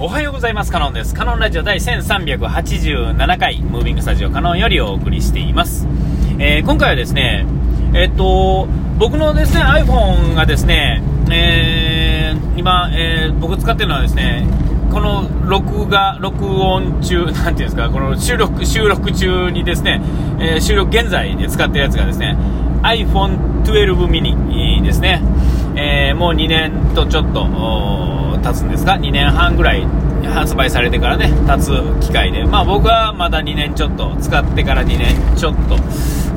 おはようございます。カノンです。カノンラジオ第1387回、ムービングスタジオカノンよりお送りしています。えー、今回はですね、えっと、僕のですね、iPhone がですね、えー、今、えー、僕使ってるのはですね、この録画、録音中、なんていうんですか、この収録、収録中にですね、えー、収録現在で使ってるやつがですね、iPhone 12 mini ですね。えー、もう2年とちょっと経つんですか、2年半ぐらい発売されてからね、経つ機会で、まあ僕はまだ2年ちょっと、使ってから2年ちょっと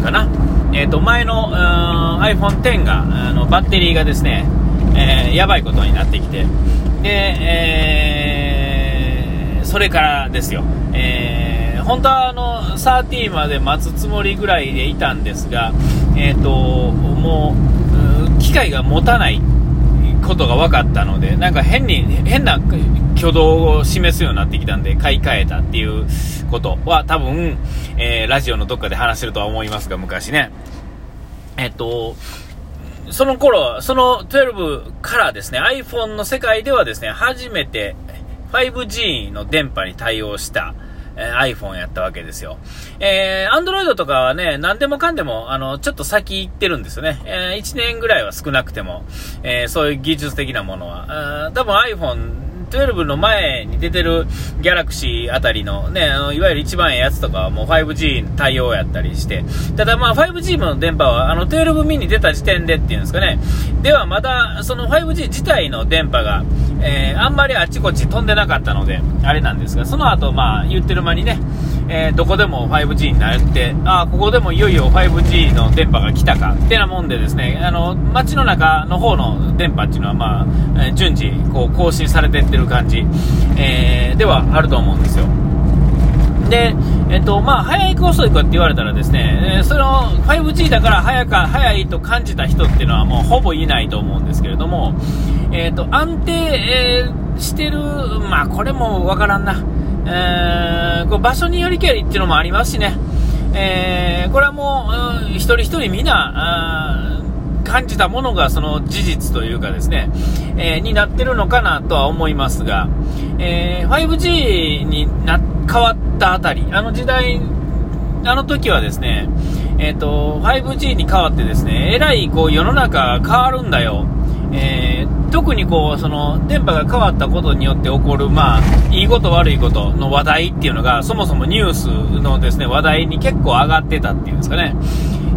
かな。えっ、ー、と、前の iPhone X が、あのバッテリーがですね、えー、やばいことになってきて、で、えー、それからですよ、えー、本当はあの、13まで待つつもりぐらいでいたんですが、えっ、ー、と、もう、機械が持たない。ことが分かったので、なんか変に、変な挙動を示すようになってきたんで、買い替えたっていうことは多分、えー、ラジオのどっかで話してるとは思いますが、昔ね。えっと、その頃、その12からですね、iPhone の世界ではですね、初めて 5G の電波に対応した、え iPhone やったわけですよ。えー、Android とかはね、何でもかんでも、あの、ちょっと先行ってるんですよね。えー、1年ぐらいは少なくても、えー、そういう技術的なものは。多分 iPhone 12の前に出てるギャラクシーあたりのね、あの、いわゆる一番ええやつとかはもう 5G 対応やったりして、ただまあ 5G の電波はあの12ミニ出た時点でっていうんですかね、ではまだその 5G 自体の電波が、えー、あんまりあっちこっち飛んでなかったので、あれなんですが、その後まあ言ってる間にね、えー、どこでも 5G になって、あここでもいよいよ 5G の電波が来たかってなもんでですね、あの、街の中の方の電波っていうのはまあ、え順次こう更新されていってる感じ、えー、ではあると思うんですよ。で、えっと、まあ、早いか遅いかって言われたらですね、えその 5G だから早か、早いと感じた人っていうのはもうほぼいないと思うんですけれども、えっと、安定、え、してる、まあ、これもわからんな。えー、こう場所によりけりっていうのもありますしね、えー、これはもう、うん、一人一人みんな、感じたものがその事実というかですね、えー、になってるのかなとは思いますが、えー、5G にな変わったあたり、あの時代、あの時はですね、えっ、ー、と、5G に変わってですね、えらいこう世の中変わるんだよ。えー、特にこう、その、電波が変わったことによって起こる、まあ、いいこと悪いことの話題っていうのが、そもそもニュースのですね、話題に結構上がってたっていうんですかね。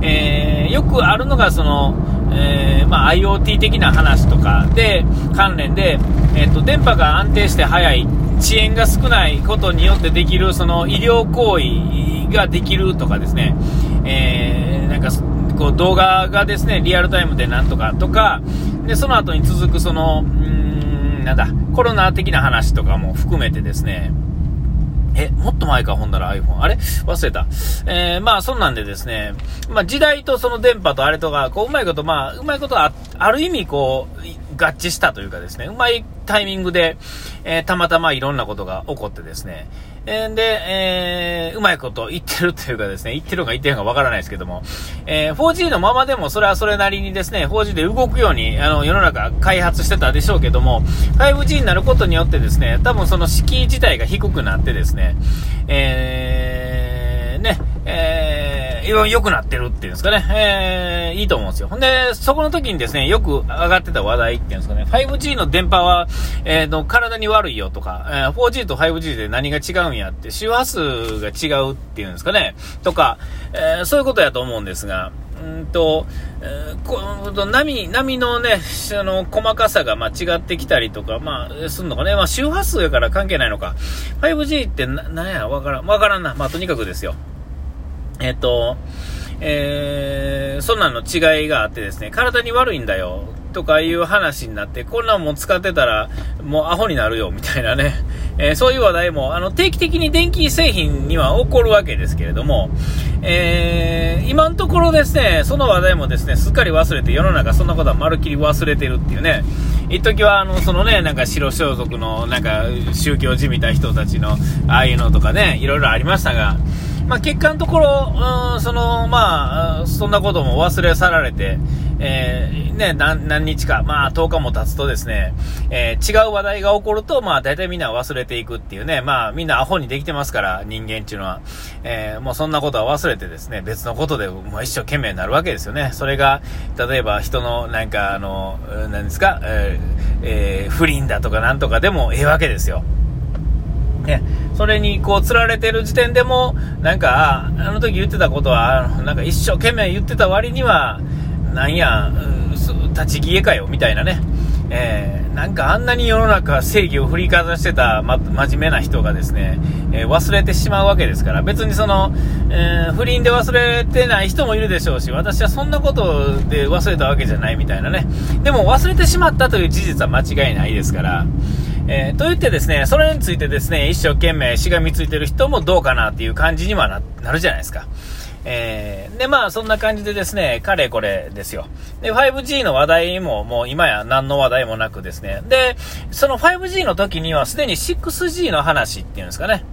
えー、よくあるのが、その、えー、まあ、IoT 的な話とかで、関連で、えっ、と、電波が安定して速い、遅延が少ないことによってできる、その、医療行為ができるとかですね、え、なんか、こう動画がですね、リアルタイムでなんとかとか、で、その後に続くその、うーん、なんだ、コロナ的な話とかも含めてですね、え、もっと前か、ほんなら iPhone。あれ？忘れた。えー、まあ、そんなんでですね、まあ、時代とその電波とあれとか、こう、うまいこと、まあ、うまいことあ、ある意味、こう、合致したというかですね、うまいタイミングで、えー、たまたまいろんなことが起こってですね、えー、で、えー、うまいこと言ってるというかですね、言ってるか言ってるのかわからないですけども、えー、4G のままでもそれはそれなりにですね、4G で動くように、あの、世の中開発してたでしょうけども、5G になることによってですね、多分その敷居自体が低くなってですね、えー、ね、えー、良くなってるっていうんですかね、えー、いいと思うんですよ。ほんで、そこの時にですね、よく上がってた話題っていうんですかね、5G の電波は、えー、の体に悪いよとか、えー、4G と 5G で何が違うんやって、周波数が違うっていうんですかね、とか、えー、そういうことやと思うんですが、うんと、えー、こ波、波のね、あの、細かさが間違ってきたりとか、まあ、すんのかね。まあ、周波数やから関係ないのか。5G ってな、なんや、わからん、わからんな。まあ、とにかくですよ。えっと、えー、そんなの違いがあってですね、体に悪いんだよ、とかいう話になって、こんなんも使ってたら、もうアホになるよ、みたいなね、えー、そういう話題も、あの、定期的に電気製品には起こるわけですけれども、えー、今のところですね、その話題もですね、すっかり忘れて、世の中そんなことはまるっきり忘れてるっていうね、一時は、あの、そのね、なんか白装束の、なんか宗教じみた人たちの、ああいうのとかね、いろいろありましたが、まあ、結果のところ、うん、その、まあ、そんなことも忘れ去られて、えー、ね、何日か、まあ10日も経つとですね、えー、違う話題が起こると、まあ大体みんな忘れていくっていうね、まあみんなアホにできてますから、人間っていうのは。えー、もうそんなことは忘れてですね、別のことでもう一生懸命になるわけですよね。それが、例えば人のなんかあの、何ですか、えー、えー、不倫だとかなんとかでもええわけですよ。ね、それにこう、釣られてる時点でも、なんか、あの時言ってたことは、なんか一生懸命言ってた割には、なんや、立ち消えかよ、みたいなね。えー、なんかあんなに世の中正義を振りかざしてた、ま、真面目な人がですね、えー、忘れてしまうわけですから、別にその、えー、不倫で忘れてない人もいるでしょうし、私はそんなことで忘れたわけじゃないみたいなね。でも忘れてしまったという事実は間違いないですから、えー、と言ってですね、それについてですね、一生懸命しがみついてる人もどうかなっていう感じにはなるじゃないですか。えー、で、まあ、そんな感じでですね、かれこれですよ。で、5G の話題も、もう今や何の話題もなくですね。で、その 5G の時にはすでに 6G の話っていうんですかね。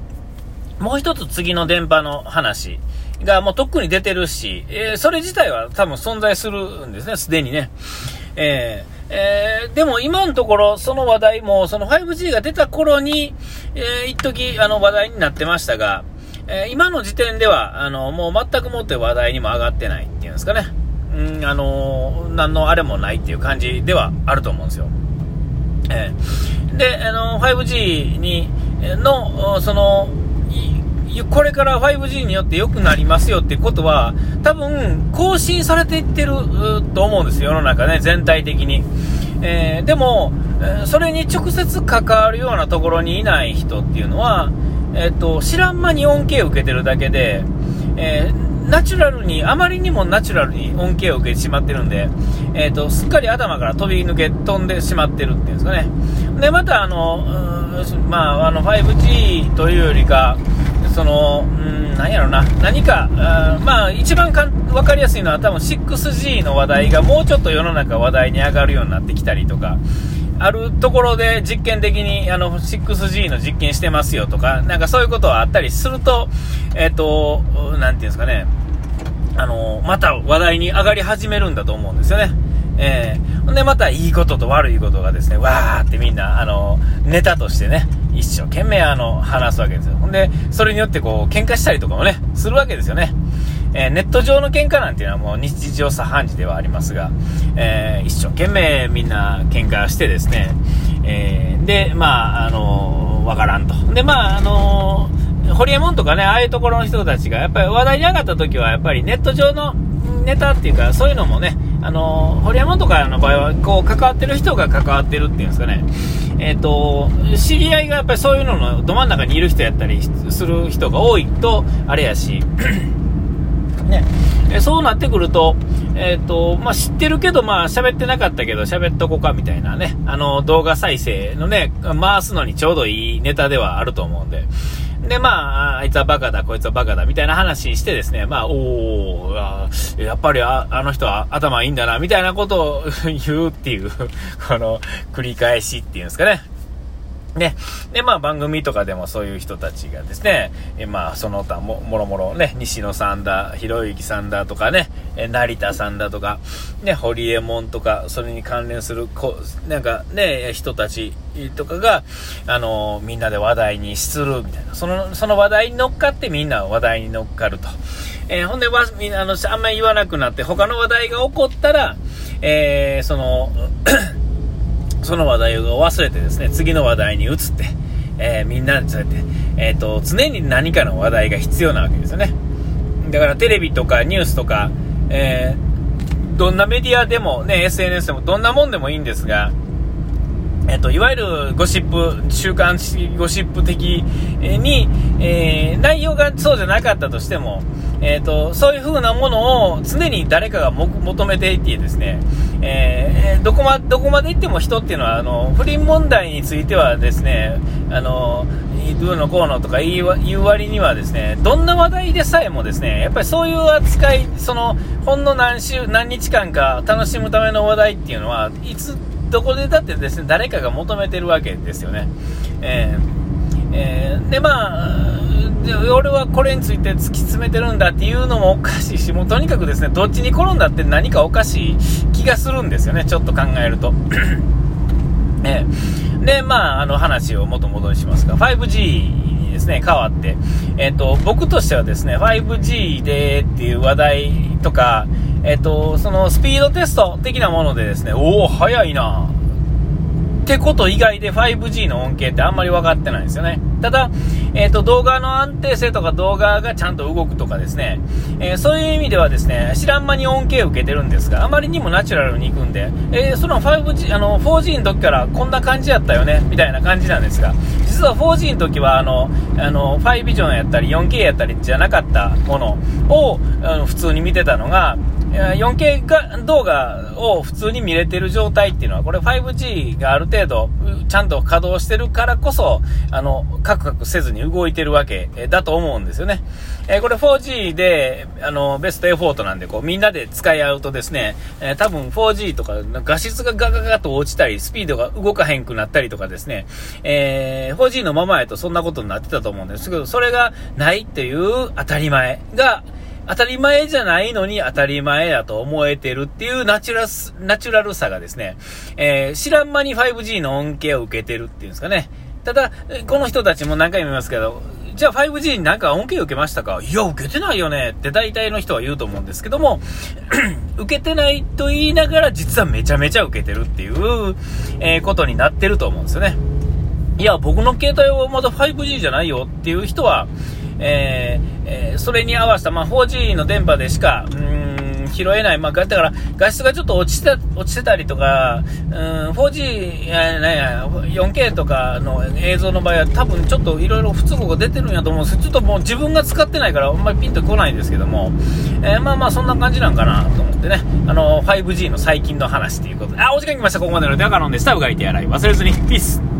もう一つ次の電波の話がもうとっくに出てるし、えー、それ自体は多分存在するんですね、すでにね。えーえー、でも今のところ、その話題も、その 5G が出た頃に、えー、一時あの話題になってましたが、えー、今の時点では、あの、もう全くもって話題にも上がってないっていうんですかね。うん、あのー、何のあれもないっていう感じではあると思うんですよ。えー、で、あの 5G に、の、その、これから 5G によって良くなりますよってことは、多分、更新されていってると思うんですよ、世の中ね、全体的に。えー、でも、それに直接関わるようなところにいない人っていうのは、えっ、ー、と、知らん間に恩恵を受けてるだけで、えー、ナチュラルに、あまりにもナチュラルに恩恵を受けてしまってるんで、えっ、と、すっかり頭から飛び抜け、飛んでしまってるっていうんですかね。で、また、あの、まあ、あの、5G というよりか、その、うん、なんやろな、何か、あまあ、一番かん分かりやすいのは、多分 6G の話題がもうちょっと世の中話題に上がるようになってきたりとか、あるところで実験的にあの 6G の実験してますよとか、なんかそういうことはあったりすると、えっ、ー、と、なんていうんですかね、あの、また話題に上がり始めるんだと思うんですよね。えー、ほんでまたいいことと悪いことがですね、わーってみんな、あの、ネタとしてね、一生懸命あの、話すわけですよ。ほんで、それによってこう、喧嘩したりとかもね、するわけですよね。えー、ネット上の喧嘩なんていうのはもう日常茶飯事ではありますが、えー、一生懸命みんな喧嘩してですね、えー、で、まあ、あのわからんと。で、まあ、あのホリエモンとかね、ああいうところの人たちが、やっぱり話題に上がった時は、やっぱりネット上のネタっていうか、そういうのもね、あのホリエモンとかの場合は、こう、関わってる人が関わってるっていうんですかね、えっ、ー、と、知り合いがやっぱりそういうののど真ん中にいる人やったりする人が多いと、あれやし、ね、えそうなってくると、えっ、ー、と、まあ、知ってるけど、まあ、喋ってなかったけど、喋っとこかみたいなね、あの、動画再生のね、回すのにちょうどいいネタではあると思うんで、で、まあ、あいつはバカだ、こいつはバカだ、みたいな話してですね、まあ、おー、やっぱりああの人は頭いいんだな、みたいなことを 言うっていうこの、繰り返しっていうんですかね。ね。で、まあ番組とかでもそういう人たちがですね、えまあその他も、もろもろね、西野さんだ、ひろゆきさんだとかね、え成田さんだとか、ね、ホリエモンとか、それに関連する、こなんかね、人たちとかが、あのみんなで話題にするみたいな。その、その話題に乗っかってみんな話題に乗っかると。えー、ほんで、わ、みんな、あの、あんまり言わなくなって、他の話題が起こったら、えー、その、その話題を忘れてですね、次の話題に移って、えー、みんなでそうやって、えっ、ー、と、常に何かの話題が必要なわけですよね。だからテレビとかニュースとか、えー、どんなメディアでもね、SNS でもどんなもんでもいいんですが、えっ、と、いわゆるゴシップ、週刊誌ゴシップ的に、えー、内容がそうじゃなかったとしても、えっ、と、そういう風なものを常に誰かが求めていてですね、えー、どこま、どこまで行っても人っていうのは、あの、不倫問題についてはですね、あの、どうのこうのとか言う割にはですね、どんな話題でさえもですね、やっぱりそういう扱い、その、ほんの何週、何日間か楽しむための話題っていうのは、いつ、どこでだってですね、誰かが求めてるわけですよね。えーえー、で、まあ、俺はこれについて突き詰めてるんだっていうのもおかしいし、もうとにかくですね、どっちに転んだって何かおかしい気がするんですよね、ちょっと考えると。えー、で、まあ、あの話を元々にしますが、5G ですね、変わって、えっ、ー、と、僕としてはですね、5G でっていう話題とか、えっ、ー、と、そのスピードテスト的なものでですね、おお、速いな。ってこと以外で 5G の恩恵ってあんまり分かってないんですよね。ただ、えっ、ー、と、動画の安定性とか動画がちゃんと動くとかですね、えー、そういう意味ではですね、知らん間に恩恵を受けてるんですが、あまりにもナチュラルに行くんで、えー、その 5G、あの、4G の時からこんな感じやったよね、みたいな感じなんですが、実は 4G の時は、あの、あの、5ビジョンやったり 4K やったりじゃなかったものを、あの普通に見てたのが、4K が動画を普通に見れてる状態っていうのは、これ 5G がある程度、ちゃんと稼働してるからこそ、あの、カクカクせずに動いてるわけだと思うんですよね。えー、これ 4G で、あの、ベストエフォートなんで、こう、みんなで使い合うとですね、えー、多分 4G とか画質がガガガと落ちたり、スピードが動かへんくなったりとかですね、えー、4G のままやとそんなことになってたと思うんですけど、それがないっていう当たり前が、当たり前じゃないのに当たり前だと思えてるっていうナチュラス、ナチュラルさがですね、えー、知らん間に 5G の恩恵を受けてるっていうんですかね。ただ、この人たちも何回も言いますけど、じゃあ 5G になんか恩恵受けましたか？いや、受けてないよねって大体の人は言うと思うんですけども、受けてないと言いながら実はめちゃめちゃ受けてるっていう、えー、ことになってると思うんですよね。いや、僕の携帯はまだ 5G じゃないよっていう人は、えー、えー、それに合わせた、まあ、4G の電波でしか、うん、拾えない、まあ、だから画質がちょっと落ちて落ちてたりとか、うん、4G、ね、4K とかの映像の場合は多分ちょっといろいろ不都合が出てるんやと思うんです。けど、ちょっともう自分が使ってないからあんまりピンとこないんですけども、えー、まあまあそんな感じなんかなと思ってね、あの、5G の最近の話ということで、あ、お時間来ました、ここまでのデカロンでした。うがいて洗い。忘れずに、ピース。